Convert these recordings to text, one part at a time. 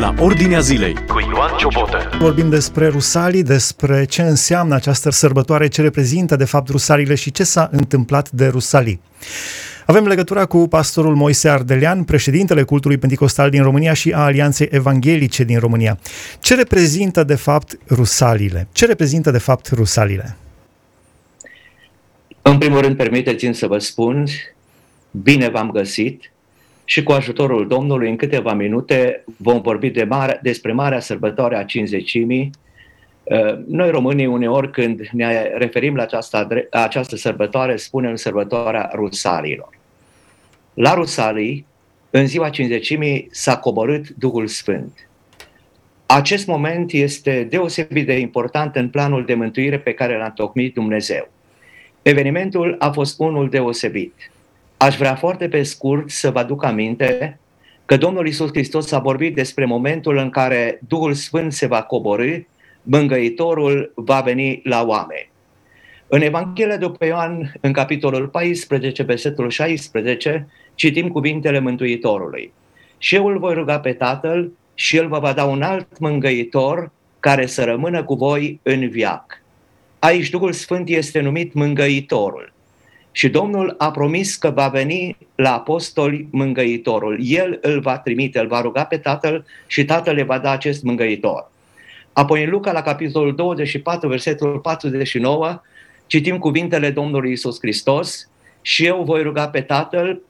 la Ordinea Zilei cu Ioan Ciobotă. Vorbim despre Rusalii, despre ce înseamnă această sărbătoare, ce reprezintă de fapt Rusalile și ce s-a întâmplat de Rusalii. Avem legătura cu pastorul Moise Ardelean, președintele cultului pentecostal din România și a Alianței Evanghelice din România. Ce reprezintă de fapt Rusalile? Ce reprezintă de fapt Rusalile? În primul rând, permiteți-mi să vă spun, bine v-am găsit și cu ajutorul Domnului, în câteva minute, vom vorbi de mare, despre Marea Sărbătoare a Cinzecimii. Uh, noi românii uneori când ne referim la această, această sărbătoare, spunem sărbătoarea Rusalilor. La Rusalii, în ziua Cinzecimii, s-a coborât Duhul Sfânt. Acest moment este deosebit de important în planul de mântuire pe care l-a tocmit Dumnezeu. Evenimentul a fost unul deosebit. Aș vrea foarte pe scurt să vă aduc aminte că Domnul Isus Hristos a vorbit despre momentul în care Duhul Sfânt se va coborâ, mângăitorul va veni la oameni. În Evanghelia după Ioan, în capitolul 14, versetul 16, citim cuvintele Mântuitorului. Și eu îl voi ruga pe Tatăl și el vă va da un alt mângăitor care să rămână cu voi în viac. Aici Duhul Sfânt este numit mângăitorul. Și Domnul a promis că va veni la apostoli mângăitorul. El îl va trimite, îl va ruga pe Tatăl și Tatăl le va da acest mângăitor. Apoi în Luca, la capitolul 24, versetul 49, citim cuvintele Domnului Isus Hristos și eu voi ruga pe Tatăl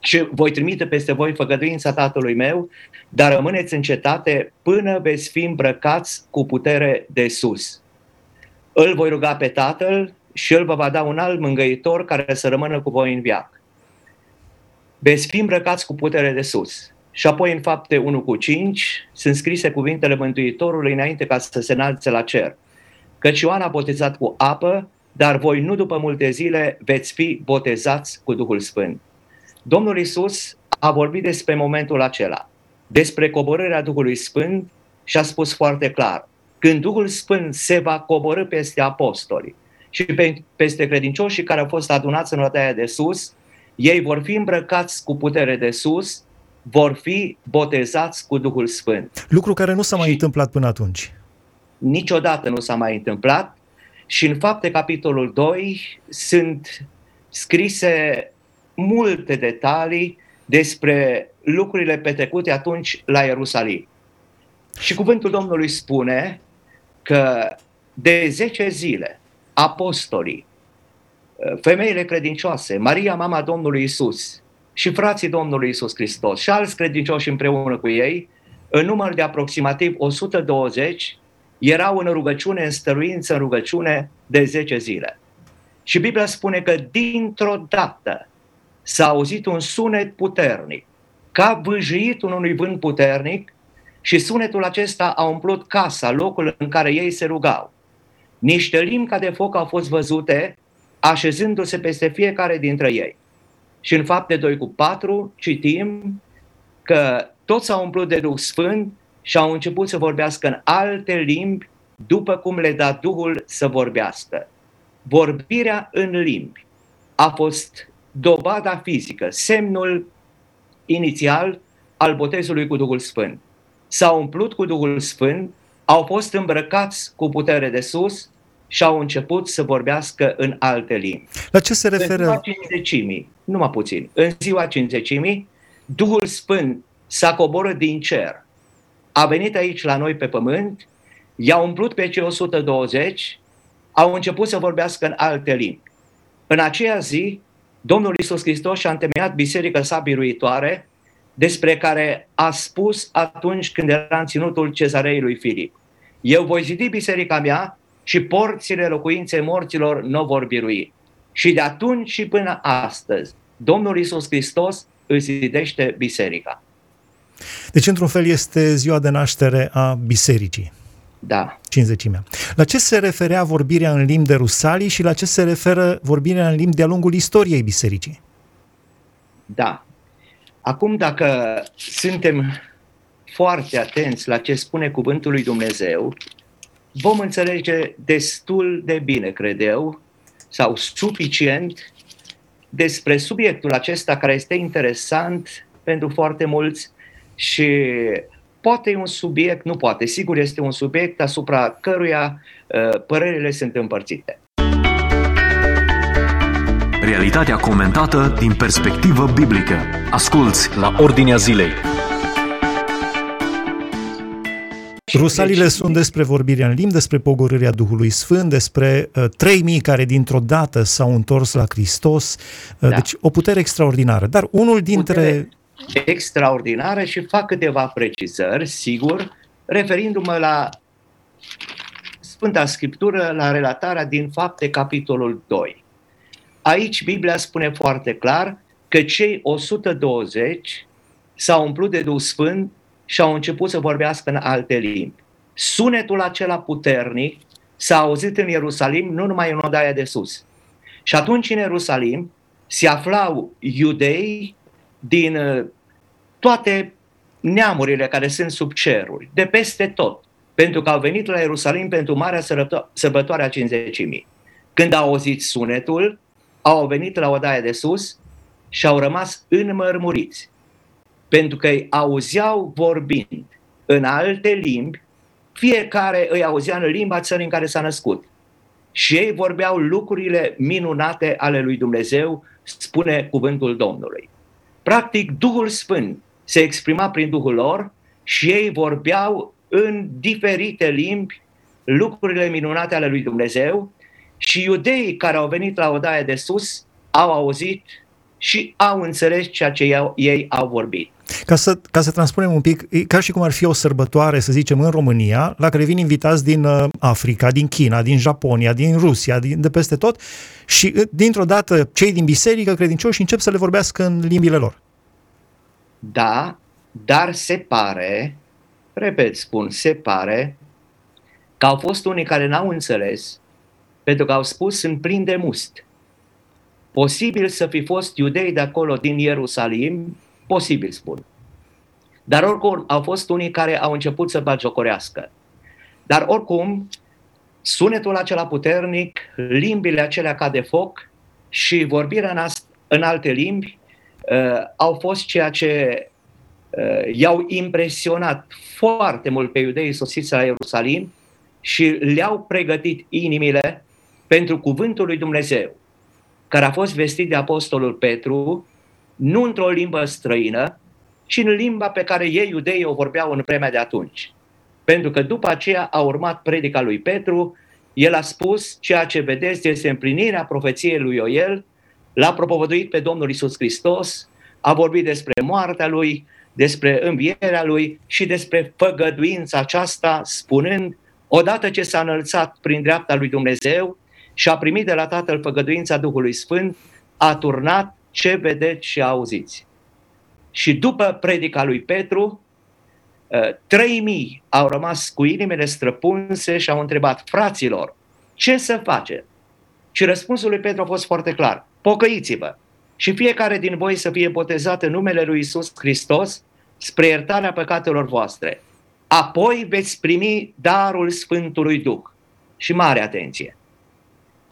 și voi trimite peste voi făgăduința Tatălui meu, dar rămâneți în cetate până veți fi îmbrăcați cu putere de sus. Îl voi ruga pe Tatăl și El vă va da un alt mângăitor care să rămână cu voi în viac. Veți fi îmbrăcați cu putere de sus. Și apoi în fapte 1 cu 5 sunt scrise cuvintele Mântuitorului înainte ca să se înalțe la cer. Căci Ioan a botezat cu apă, dar voi nu după multe zile veți fi botezați cu Duhul Sfânt. Domnul Isus a vorbit despre momentul acela, despre coborârea Duhului Sfânt și a spus foarte clar, când Duhul Sfânt se va coborâ peste apostoli, și pe, peste credincioșii care au fost adunați în odaia de sus, ei vor fi îmbrăcați cu putere de sus, vor fi botezați cu Duhul Sfânt. Lucru care nu s-a mai și întâmplat până atunci. Niciodată nu s-a mai întâmplat și în fapte capitolul 2 sunt scrise multe detalii despre lucrurile petrecute atunci la Ierusalim. Și cuvântul Domnului spune că de 10 zile apostolii, uh, femeile credincioase, Maria, mama Domnului Isus și frații Domnului Isus Hristos și alți credincioși împreună cu ei, în număr de aproximativ 120, erau în rugăciune, în stăruință, în rugăciune de 10 zile. Și Biblia spune că dintr-o dată s-a auzit un sunet puternic, ca vâjâitul unui vânt puternic și sunetul acesta a umplut casa, locul în care ei se rugau. Niște limbi ca de foc au fost văzute așezându-se peste fiecare dintre ei. Și în fapte 2 cu 4 citim că toți s-au umplut de Duh Sfânt și au început să vorbească în alte limbi după cum le da Duhul să vorbească. Vorbirea în limbi a fost dovada fizică, semnul inițial al botezului cu Duhul Sfânt. S-au umplut cu Duhul Sfânt, au fost îmbrăcați cu putere de sus și au început să vorbească în alte limbi. La ce se referă? În ziua cinzecimii, numai puțin, în ziua cinzecimii, Duhul Sfânt s-a coborât din cer, a venit aici la noi pe pământ, i-a umplut pe cei 120, au început să vorbească în alte limbi. În aceea zi, Domnul Isus Hristos și-a întemeiat biserica sa biruitoare, despre care a spus atunci când era în ținutul cezarei lui Filip. Eu voi zidi biserica mea și porțile locuinței morților nu vor birui. Și de atunci și până astăzi, Domnul Isus Hristos îți zidește biserica. Deci, într-un fel, este ziua de naștere a bisericii. Da. Cinzecimea. La ce se referea vorbirea în limbi de Rusalii și la ce se referă vorbirea în limbi de-a lungul istoriei bisericii? Da. Acum, dacă suntem foarte atenți la ce spune cuvântul lui Dumnezeu, vom înțelege destul de bine, cred eu, sau suficient despre subiectul acesta care este interesant pentru foarte mulți și poate e un subiect, nu poate, sigur este un subiect asupra căruia uh, părerile sunt împărțite. Realitatea comentată din perspectivă biblică. Asculți la Ordinea Zilei. Rusalile sunt despre vorbirea în limbi, despre pogorârea Duhului Sfânt, despre uh, 3000 care dintr-o dată s-au întors la Hristos. Uh, da. Deci o putere extraordinară. Dar unul dintre... Putere extraordinară și fac câteva precizări, sigur, referindu-mă la Sfânta Scriptură, la relatarea din fapte, capitolul 2. Aici Biblia spune foarte clar că cei 120 s-au umplut de Duh Sfânt și au început să vorbească în alte limbi. Sunetul acela puternic s-a auzit în Ierusalim, nu numai în odaia de sus. Și atunci în Ierusalim se aflau iudei din uh, toate neamurile care sunt sub ceruri, de peste tot, pentru că au venit la Ierusalim pentru marea sărbătoare a 50.000. Când au auzit sunetul, au venit la odaia de sus și au rămas înmărmuriți, pentru că îi auzeau vorbind în alte limbi, fiecare îi auzea în limba țării în care s-a născut. Și ei vorbeau lucrurile minunate ale lui Dumnezeu, spune cuvântul Domnului. Practic, Duhul Sfânt se exprima prin Duhul lor și ei vorbeau în diferite limbi lucrurile minunate ale lui Dumnezeu și iudeii care au venit la odaia de sus au auzit și au înțeles ceea ce ei au vorbit. Ca să, ca să transpunem un pic, e ca și cum ar fi o sărbătoare, să zicem, în România, la care vin invitați din uh, Africa, din China, din Japonia, din Rusia, din, de peste tot și uh, dintr-o dată cei din biserică credincioși încep să le vorbească în limbile lor. Da, dar se pare, repet, spun, se pare că au fost unii care n-au înțeles pentru că au spus sunt plin de must. Posibil să fi fost iudei de acolo din Ierusalim, posibil spun. Dar oricum au fost unii care au început să bagiocorească. Dar oricum, sunetul acela puternic, limbile acelea ca de foc și vorbirea în, în alte limbi uh, au fost ceea ce uh, i-au impresionat foarte mult pe iudeii sosiți la Ierusalim și le-au pregătit inimile pentru cuvântul lui Dumnezeu, care a fost vestit de Apostolul Petru, nu într-o limbă străină, ci în limba pe care ei, iudeii, o vorbeau în vremea de atunci. Pentru că după aceea a urmat predica lui Petru, el a spus ceea ce vedeți este împlinirea profeției lui Ioel, l-a propovăduit pe Domnul Isus Hristos, a vorbit despre moartea lui, despre învierea lui și despre făgăduința aceasta, spunând, odată ce s-a înălțat prin dreapta lui Dumnezeu și a primit de la Tatăl făgăduința Duhului Sfânt, a turnat ce vedeți și auziți. Și după predica lui Petru, 3000 ă, au rămas cu inimile străpunse și au întrebat, fraților, ce să face? Și răspunsul lui Petru a fost foarte clar, pocăiți-vă și fiecare din voi să fie botezat în numele lui Isus Hristos spre iertarea păcatelor voastre. Apoi veți primi darul Sfântului Duh. Și mare atenție!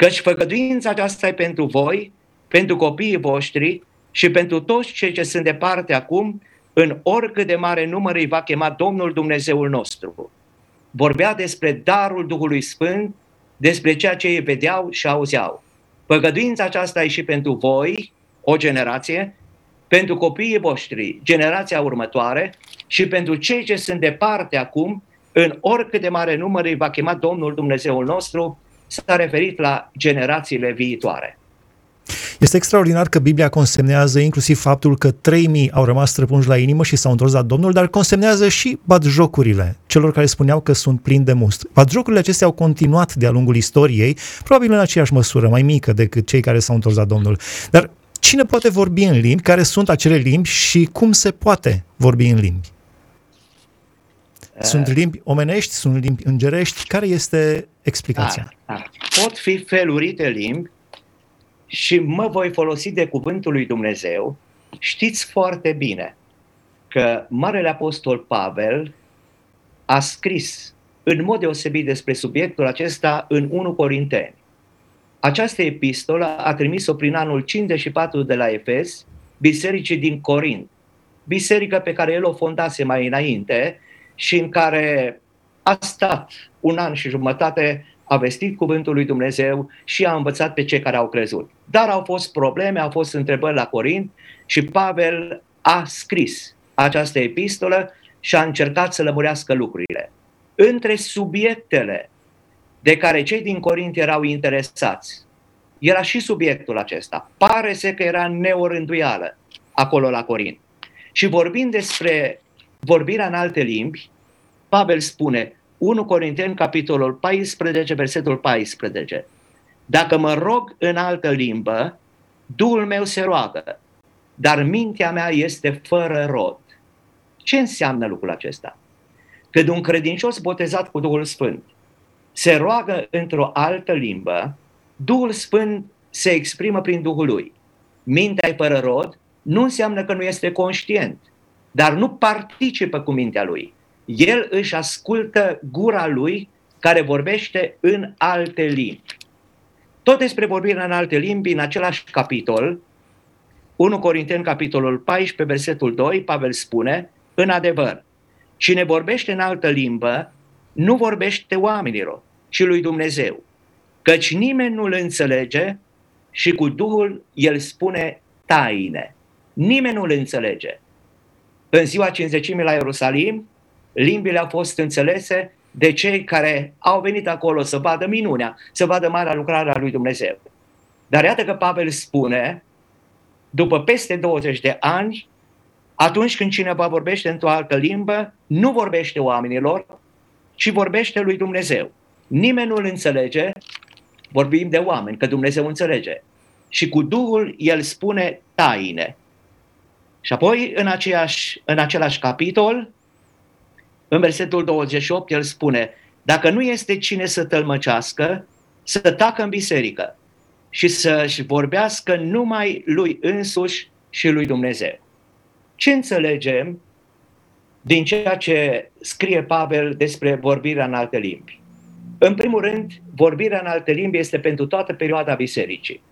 Căci făgăduința aceasta e pentru voi, pentru copiii voștri și pentru toți cei ce sunt departe acum, în oricât de mare număr îi va chema Domnul Dumnezeul nostru. Vorbea despre darul Duhului Sfânt, despre ceea ce ei vedeau și auzeau. Păgăduința aceasta e și pentru voi, o generație, pentru copiii voștri, generația următoare și pentru cei ce sunt departe acum, în oricât de mare număr îi va chema Domnul Dumnezeul nostru, s-a referit la generațiile viitoare. Este extraordinar că Biblia consemnează inclusiv faptul că 3000 au rămas străpunși la inimă și s-au întors la Domnul, dar consemnează și batjocurile celor care spuneau că sunt plini de must. Batjocurile acestea au continuat de-a lungul istoriei, probabil în aceeași măsură, mai mică decât cei care s-au întors la Domnul. Dar cine poate vorbi în limbi? Care sunt acele limbi și cum se poate vorbi în limbi? Sunt limbi omenești, sunt limbi îngerești. Care este explicația? Da, da. Pot fi felurite limbi și mă voi folosi de cuvântul lui Dumnezeu. Știți foarte bine că Marele Apostol Pavel a scris în mod deosebit despre subiectul acesta în 1 Corinteni. Această epistolă a trimis-o prin anul 54 de la Efes, bisericii din Corint, biserică pe care el o fondase mai înainte și în care a stat un an și jumătate, a vestit cuvântul lui Dumnezeu și a învățat pe cei care au crezut. Dar au fost probleme, au fost întrebări la Corint și Pavel a scris această epistolă și a încercat să lămurească lucrurile. Între subiectele de care cei din Corint erau interesați, era și subiectul acesta. Pare să că era neorânduială acolo la Corint. Și vorbind despre vorbirea în alte limbi, Pavel spune, 1 Corinteni, capitolul 14, versetul 14. Dacă mă rog în altă limbă, Duhul meu se roagă, dar mintea mea este fără rod. Ce înseamnă lucrul acesta? Când un credincios botezat cu Duhul Sfânt se roagă într-o altă limbă, Duhul Sfânt se exprimă prin Duhul lui. Mintea e fără rod nu înseamnă că nu este conștient, dar nu participă cu mintea lui. El își ascultă gura lui care vorbește în alte limbi. Tot despre vorbirea în alte limbi, în același capitol, 1 Corinteni, capitolul 14, versetul 2, Pavel spune, în adevăr, cine vorbește în altă limbă, nu vorbește oamenilor, ci lui Dumnezeu. Căci nimeni nu-l înțelege și cu Duhul el spune taine. Nimeni nu-l înțelege. În ziua cinzecimii la Ierusalim, limbile au fost înțelese de cei care au venit acolo să vadă minunea, să vadă marea lucrare a lui Dumnezeu. Dar iată că Pavel spune, după peste 20 de ani, atunci când cineva vorbește într-o altă limbă, nu vorbește oamenilor, ci vorbește lui Dumnezeu. Nimeni nu îl înțelege, vorbim de oameni, că Dumnezeu înțelege. Și cu Duhul el spune taine. Și apoi, în, aceeași, în același capitol, în versetul 28, el spune, dacă nu este cine să tălmăcească, să tacă în biserică și să-și vorbească numai lui însuși și lui Dumnezeu. Ce înțelegem din ceea ce scrie Pavel despre vorbirea în alte limbi? În primul rând, vorbirea în alte limbi este pentru toată perioada bisericii.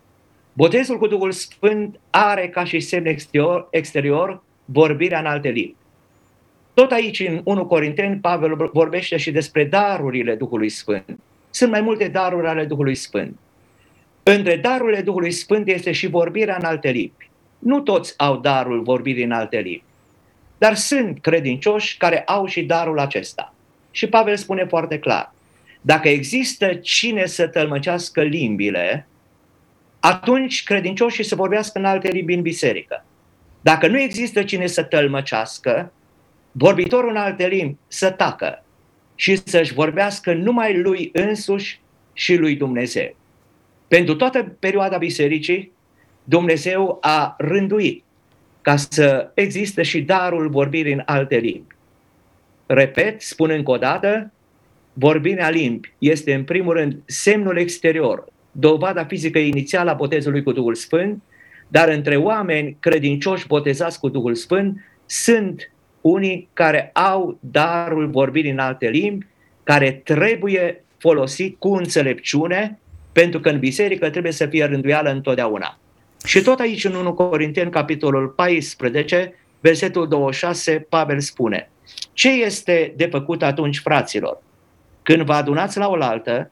Botezul cu Duhul Sfânt are ca și semn exterior, exterior vorbirea în alte limbi. Tot aici, în 1 Corinteni, Pavel vorbește și despre darurile Duhului Sfânt. Sunt mai multe daruri ale Duhului Sfânt. Între darurile Duhului Sfânt este și vorbirea în alte limbi. Nu toți au darul vorbirii în alte limbi, dar sunt credincioși care au și darul acesta. Și Pavel spune foarte clar, dacă există cine să tălmăcească limbile, atunci credincioșii să vorbească în alte limbi în biserică. Dacă nu există cine să tălmăcească, vorbitorul în alte limbi să tacă și să-și vorbească numai lui însuși și lui Dumnezeu. Pentru toată perioada bisericii, Dumnezeu a rânduit ca să existe și darul vorbirii în alte limbi. Repet, spun încă o dată, vorbirea limbi este în primul rând semnul exterior, dovada fizică inițială a botezului cu Duhul Sfânt, dar între oameni credincioși botezați cu Duhul Sfânt sunt unii care au darul vorbirii în alte limbi, care trebuie folosit cu înțelepciune, pentru că în biserică trebuie să fie rânduială întotdeauna. Și tot aici în 1 Corinteni, capitolul 14, versetul 26, Pavel spune, ce este de făcut atunci, fraților? Când vă adunați la oaltă,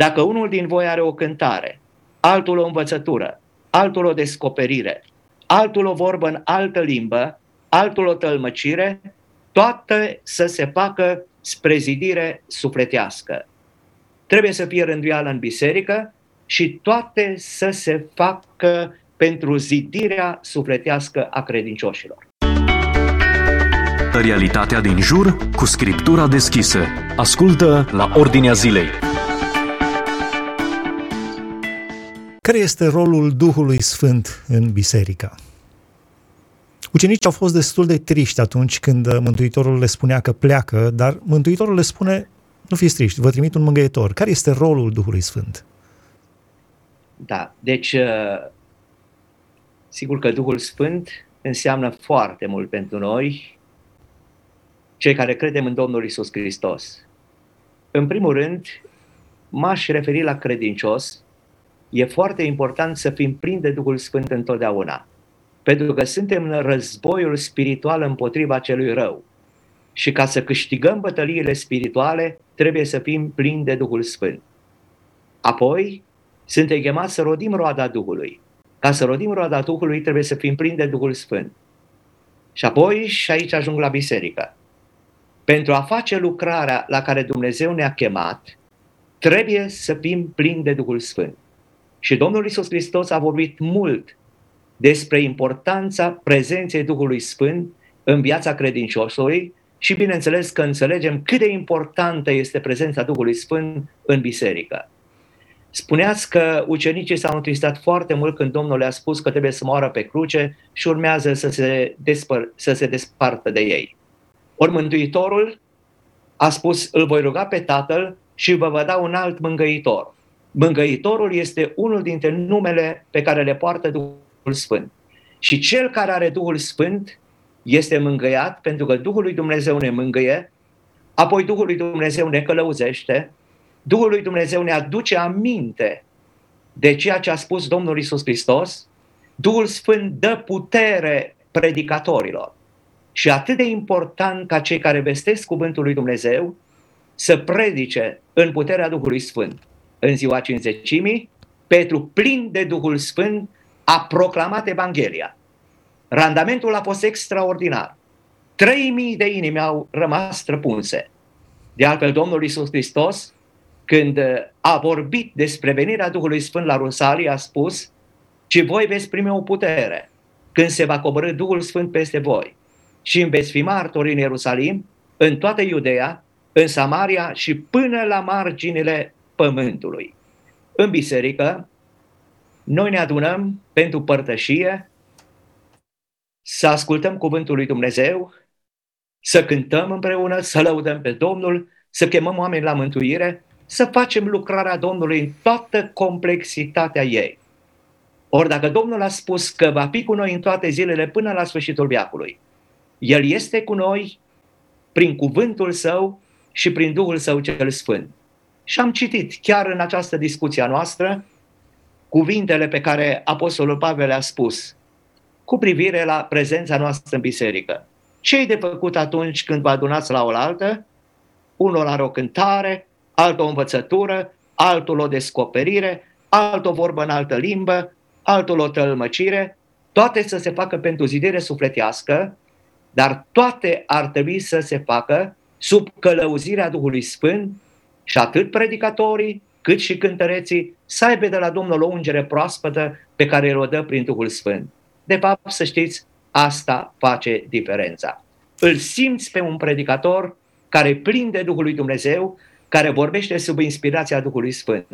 dacă unul din voi are o cântare, altul o învățătură, altul o descoperire, altul o vorbă în altă limbă, altul o tălmăcire, toate să se facă spre zidire sufletească. Trebuie să fie rânduială în biserică și toate să se facă pentru zidirea sufletească a credincioșilor. Realitatea din jur cu scriptura deschisă. Ascultă la Ordinea Zilei. Care este rolul Duhului Sfânt în biserică? Ucenicii au fost destul de triști atunci când Mântuitorul le spunea că pleacă, dar Mântuitorul le spune, nu fiți triști, vă trimit un mângâietor. Care este rolul Duhului Sfânt? Da, deci uh, sigur că Duhul Sfânt înseamnă foarte mult pentru noi, cei care credem în Domnul Isus Hristos. În primul rând, m-aș referi la credincios. E foarte important să fim plini de Duhul Sfânt întotdeauna. Pentru că suntem în războiul spiritual împotriva celui rău. și ca să câștigăm bătăliile spirituale, trebuie să fim plini de Duhul Sfânt. Apoi, suntem chemați să rodim roada Duhului. Ca să rodim roada Duhului, trebuie să fim plini de Duhul Sfânt. Și apoi, și aici ajung la biserică. Pentru a face lucrarea la care Dumnezeu ne-a chemat, trebuie să fim plini de Duhul Sfânt. Și Domnul Isus Hristos a vorbit mult despre importanța prezenței Duhului Sfânt în viața credinciosului și bineînțeles că înțelegem cât de importantă este prezența Duhului Sfânt în biserică. Spuneați că ucenicii s-au întristat foarte mult când Domnul le-a spus că trebuie să moară pe cruce și urmează să se, despăr- să se despartă de ei. Ori Mântuitorul a spus, îl voi ruga pe Tatăl și vă va da un alt mângăitor. Mângăitorul este unul dintre numele pe care le poartă Duhul Sfânt. Și cel care are Duhul Sfânt este mângăiat pentru că Duhul lui Dumnezeu ne mângâie, apoi Duhul lui Dumnezeu ne călăuzește, Duhul lui Dumnezeu ne aduce aminte de ceea ce a spus Domnul Isus Hristos, Duhul Sfânt dă putere predicatorilor. Și atât de important ca cei care vestesc cuvântul lui Dumnezeu să predice în puterea Duhului Sfânt. În ziua cinzecimii, Petru, plin de Duhul Sfânt, a proclamat Evanghelia. Randamentul a fost extraordinar. 3000 de inimi au rămas străpunse. De altfel, Domnul Isus Hristos, când a vorbit despre venirea Duhului Sfânt la Rusalii, a spus, ci voi veți primi o putere când se va coborâ Duhul Sfânt peste voi și îmi veți fi martori în Ierusalim, în toată Iudeea, în Samaria și până la marginile pământului. În biserică, noi ne adunăm pentru părtășie, să ascultăm cuvântul lui Dumnezeu, să cântăm împreună, să lăudăm pe Domnul, să chemăm oameni la mântuire, să facem lucrarea Domnului în toată complexitatea ei. Ori dacă Domnul a spus că va fi cu noi în toate zilele până la sfârșitul viacului, El este cu noi prin cuvântul Său și prin Duhul Său cel Sfânt. Și am citit chiar în această discuție a noastră cuvintele pe care Apostolul Pavel le-a spus cu privire la prezența noastră în biserică. Ce-i de făcut atunci când vă adunați la oaltă? Unul are o cântare, altul o învățătură, altul o descoperire, altul o vorbă în altă limbă, altul o tălmăcire, toate să se facă pentru zidire sufletească, dar toate ar trebui să se facă sub călăuzirea Duhului Sfânt și atât predicatorii cât și cântăreții să aibă de la Domnul o ungere proaspătă pe care îl dă prin Duhul Sfânt. De fapt, să știți, asta face diferența. Îl simți pe un predicator care prinde Duhul lui Dumnezeu, care vorbește sub inspirația Duhului Sfânt.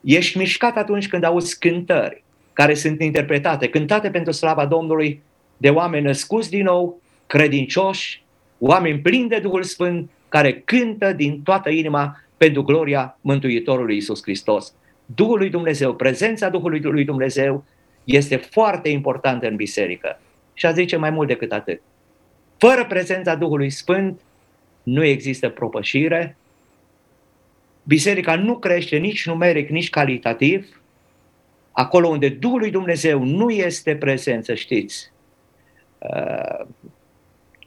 Ești mișcat atunci când auzi cântări care sunt interpretate, cântate pentru slava Domnului de oameni născuți din nou, credincioși, oameni plini de Duhul Sfânt, care cântă din toată inima pentru gloria Mântuitorului Isus Hristos. Duhul lui Dumnezeu, prezența Duhului lui Dumnezeu este foarte importantă în biserică. Și a zice mai mult decât atât. Fără prezența Duhului Sfânt nu există propășire, biserica nu crește nici numeric, nici calitativ, acolo unde Duhul lui Dumnezeu nu este prezent, să știți, uh,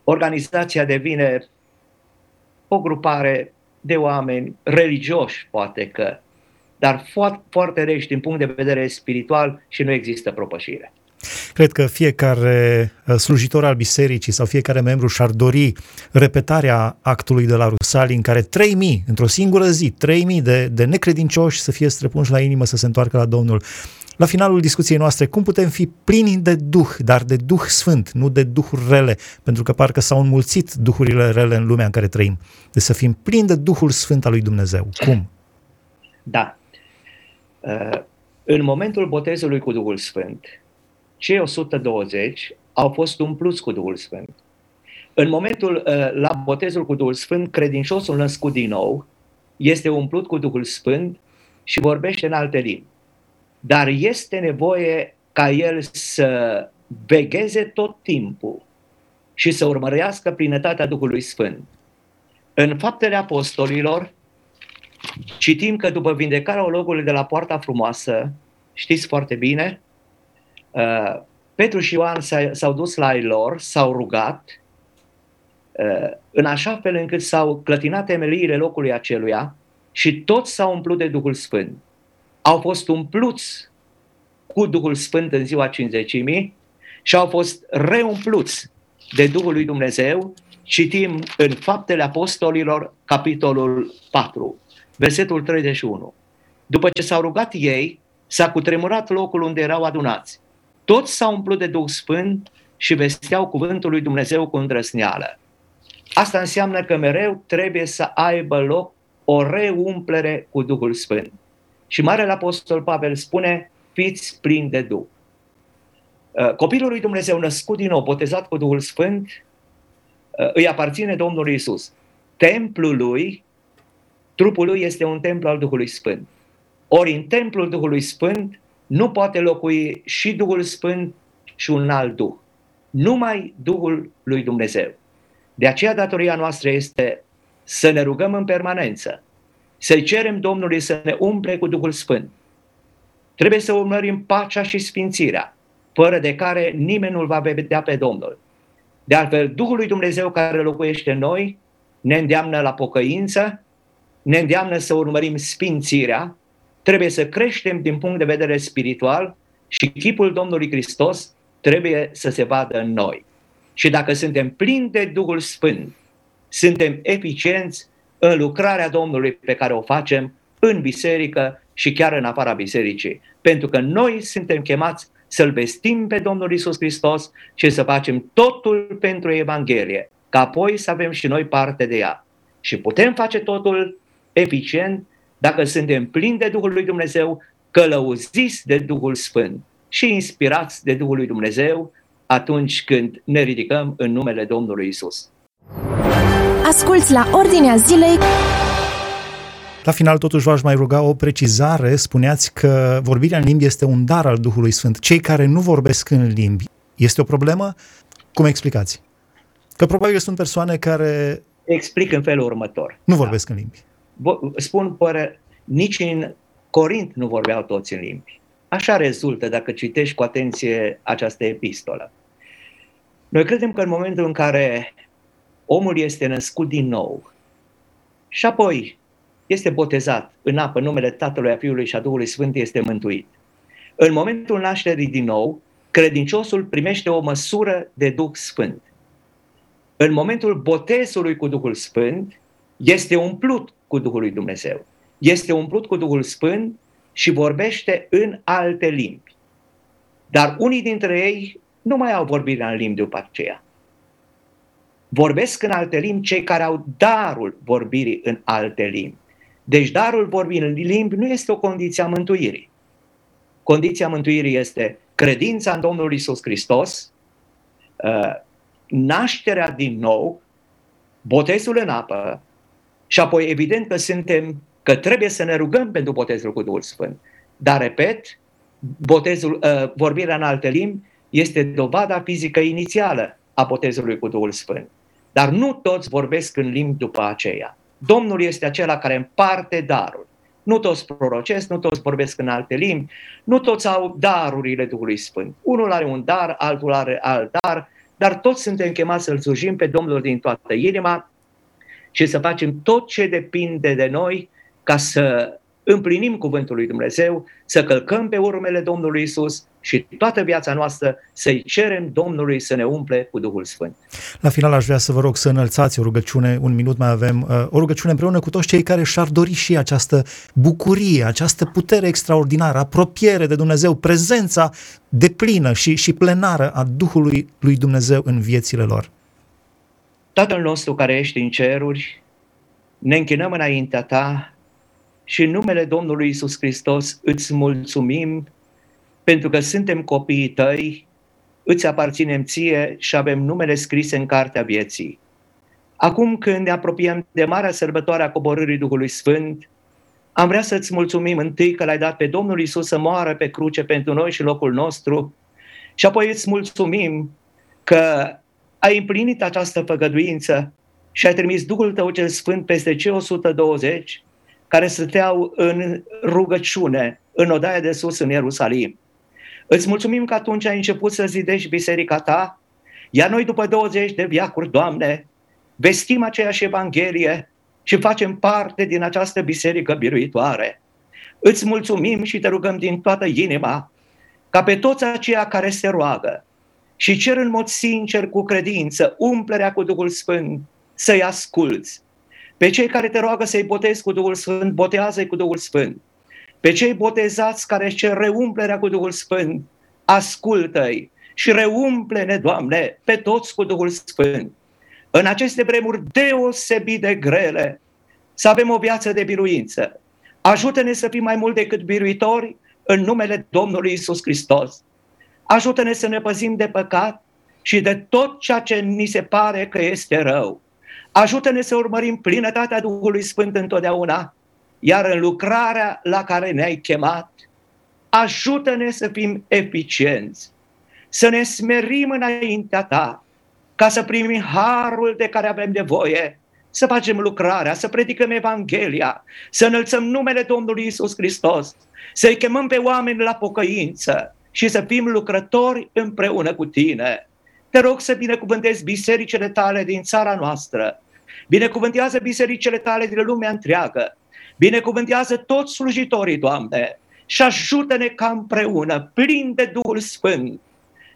organizația devine o grupare de oameni religioși, poate că, dar foarte, foarte reși din punct de vedere spiritual și nu există propășire. Cred că fiecare uh, slujitor al bisericii sau fiecare membru și-ar dori repetarea actului de la Rusalii în care 3000, într-o singură zi, 3000 de, de necredincioși să fie străpunși la inimă să se întoarcă la Domnul. La finalul discuției noastre, cum putem fi plini de Duh, dar de Duh Sfânt, nu de Duhuri rele, pentru că parcă s-au înmulțit Duhurile rele în lumea în care trăim. Deci să fim plini de Duhul Sfânt al lui Dumnezeu. Cum? Da. Uh, în momentul botezului cu Duhul Sfânt, cei 120 au fost umpluți cu Duhul Sfânt. În momentul uh, la botezul cu Duhul Sfânt, credinciosul născut din nou este umplut cu Duhul Sfânt și vorbește în alte limbi dar este nevoie ca el să vegheze tot timpul și să urmărească plinătatea Duhului Sfânt. În Faptele Apostolilor citim că după vindecarea ologului de la Poarta Frumoasă, știți foarte bine, uh, Petru și Ioan s-au dus la ei lor, s-au rugat, în așa fel încât s-au clătinat temeliile locului aceluia și toți s-au umplut de Duhul Sfânt. Au fost umpluți cu Duhul Sfânt în ziua cinzecimii și au fost reumpluți de Duhul lui Dumnezeu. Citim în Faptele Apostolilor, capitolul 4, versetul 31. După ce s-au rugat ei, s-a cutremurat locul unde erau adunați. Toți s-au umplut de Duh Sfânt și vesteau cuvântul lui Dumnezeu cu îndrăsneală. Asta înseamnă că mereu trebuie să aibă loc o reumplere cu Duhul Sfânt. Și Marele Apostol Pavel spune, fiți plini de Duh. Uh, copilul lui Dumnezeu născut din nou, botezat cu Duhul Sfânt, uh, îi aparține Domnului Isus. Templul lui, trupul lui este un templu al Duhului Sfânt. Ori în templul Duhului Sfânt nu poate locui și Duhul Sfânt și un alt Duh. Numai Duhul lui Dumnezeu. De aceea datoria noastră este să ne rugăm în permanență, să-i cerem Domnului să ne umple cu Duhul Sfânt. Trebuie să urmărim pacea și sfințirea, fără de care nimeni nu-L va vedea pe Domnul. De altfel, Duhul lui Dumnezeu care locuiește în noi ne îndeamnă la pocăință, ne îndeamnă să urmărim sfințirea, trebuie să creștem din punct de vedere spiritual și chipul Domnului Hristos trebuie să se vadă în noi. Și dacă suntem plini de Duhul Sfânt, suntem eficienți în lucrarea Domnului pe care o facem în biserică și chiar în afara bisericii. Pentru că noi suntem chemați să-L vestim pe Domnul Isus Hristos și să facem totul pentru Evanghelie, ca apoi să avem și noi parte de ea. Și putem face totul eficient dacă suntem plini de Duhul lui Dumnezeu, călăuziți de Duhul Sfânt și inspirați de Duhul lui Dumnezeu atunci când ne ridicăm în numele Domnului Isus. Asculți la Ordinea Zilei la final, totuși, v-aș mai ruga o precizare. Spuneați că vorbirea în limbi este un dar al Duhului Sfânt. Cei care nu vorbesc în limbi, este o problemă? Cum explicați? Că probabil sunt persoane care... Explic în felul următor. Nu vorbesc da. în limbi. Spun, pără, nici în Corint nu vorbeau toți în limbi. Așa rezultă dacă citești cu atenție această epistolă. Noi credem că în momentul în care omul este născut din nou și apoi este botezat în apă, numele Tatălui, a Fiului și a Duhului Sfânt este mântuit. În momentul nașterii din nou, credinciosul primește o măsură de Duh Sfânt. În momentul botezului cu Duhul Sfânt, este umplut cu Duhul lui Dumnezeu. Este umplut cu Duhul Sfânt și vorbește în alte limbi. Dar unii dintre ei nu mai au vorbirea în limbi după aceea. Vorbesc în alte limbi cei care au darul vorbirii în alte limbi. Deci darul vorbirii în limbi nu este o condiție a mântuirii. Condiția mântuirii este credința în Domnul Isus Hristos, uh, nașterea din nou, botezul în apă și apoi evident că suntem, că trebuie să ne rugăm pentru botezul cu Duhul Sfânt. Dar, repet, botezul, uh, vorbirea în alte limbi este dovada fizică inițială a botezului cu Duhul Sfânt. Dar nu toți vorbesc în limbi după aceea. Domnul este acela care împarte darul. Nu toți prorocesc, nu toți vorbesc în alte limbi, nu toți au darurile Duhului Sfânt. Unul are un dar, altul are alt dar, dar toți suntem chemați să-L slujim pe Domnul din toată inima și să facem tot ce depinde de noi ca să împlinim cuvântul lui Dumnezeu, să călcăm pe urmele Domnului Isus și toată viața noastră să-i cerem Domnului să ne umple cu Duhul Sfânt. La final aș vrea să vă rog să înălțați o rugăciune, un minut mai avem, uh, o rugăciune împreună cu toți cei care și-ar dori și această bucurie, această putere extraordinară, apropiere de Dumnezeu, prezența deplină și, și plenară a Duhului lui Dumnezeu în viețile lor. Tatăl nostru care ești în ceruri, ne închinăm înaintea ta și în numele Domnului Isus Hristos îți mulțumim pentru că suntem copiii tăi, îți aparținem ție și avem numele scrise în cartea vieții. Acum când ne apropiem de marea sărbătoare a coborârii Duhului Sfânt, am vrea să-ți mulțumim întâi că l-ai dat pe Domnul Isus să moară pe cruce pentru noi și locul nostru și apoi îți mulțumim că ai împlinit această făgăduință și ai trimis Duhul Tău cel Sfânt peste cei 120 care stăteau în rugăciune în odaia de sus în Ierusalim. Îți mulțumim că atunci ai început să zidești biserica ta, iar noi după 20 de viacuri, Doamne, vestim aceeași Evanghelie și facem parte din această biserică biruitoare. Îți mulțumim și te rugăm din toată inima ca pe toți aceia care se roagă și cer în mod sincer, cu credință, umplerea cu Duhul Sfânt, să-i asculți. Pe cei care te roagă să-i botezi cu Duhul Sfânt, botează-i cu Duhul Sfânt. Pe cei botezați care își cer reumplerea cu Duhul Sfânt, ascultă-i și reumple-ne, Doamne, pe toți cu Duhul Sfânt. În aceste vremuri deosebit de grele, să avem o viață de biruință. Ajută-ne să fim mai mult decât biruitori în numele Domnului Isus Hristos. Ajută-ne să ne păzim de păcat și de tot ceea ce ni se pare că este rău. Ajută-ne să urmărim plinătatea Duhului Sfânt întotdeauna, iar în lucrarea la care ne-ai chemat, ajută-ne să fim eficienți, să ne smerim înaintea ta, ca să primim harul de care avem nevoie, să facem lucrarea, să predicăm Evanghelia, să înălțăm numele Domnului Isus Hristos, să-i chemăm pe oameni la pocăință și să fim lucrători împreună cu tine. Te rog să binecuvântezi bisericile tale din țara noastră, binecuvântează bisericile tale din lumea întreagă, binecuvântează toți slujitorii, Doamne, și ajută-ne ca împreună, plin de Duhul Sfânt,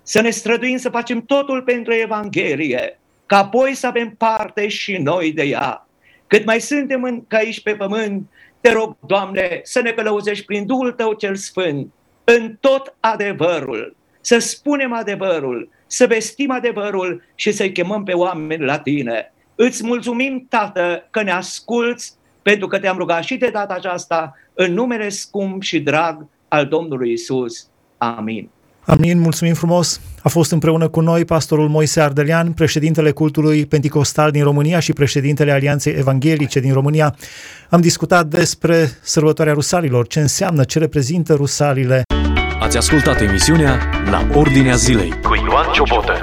să ne străduim să facem totul pentru Evanghelie, ca apoi să avem parte și noi de ea. Cât mai suntem încă aici pe pământ, te rog, Doamne, să ne călăuzești prin Duhul Tău cel Sfânt, în tot adevărul, să spunem adevărul, să vestim adevărul și să-i chemăm pe oameni la Tine. Îți mulțumim, Tată, că ne asculți, pentru că te-am rugat și de data aceasta în numele scump și drag al Domnului Isus. Amin. Amin, mulțumim frumos! A fost împreună cu noi pastorul Moise Ardelian, președintele cultului Pentecostal din România și președintele Alianței Evanghelice din România. Am discutat despre sărbătoarea rusalilor, ce înseamnă, ce reprezintă rusalile. Ați ascultat emisiunea La Ordinea Zilei cu Ioan Ciobotă.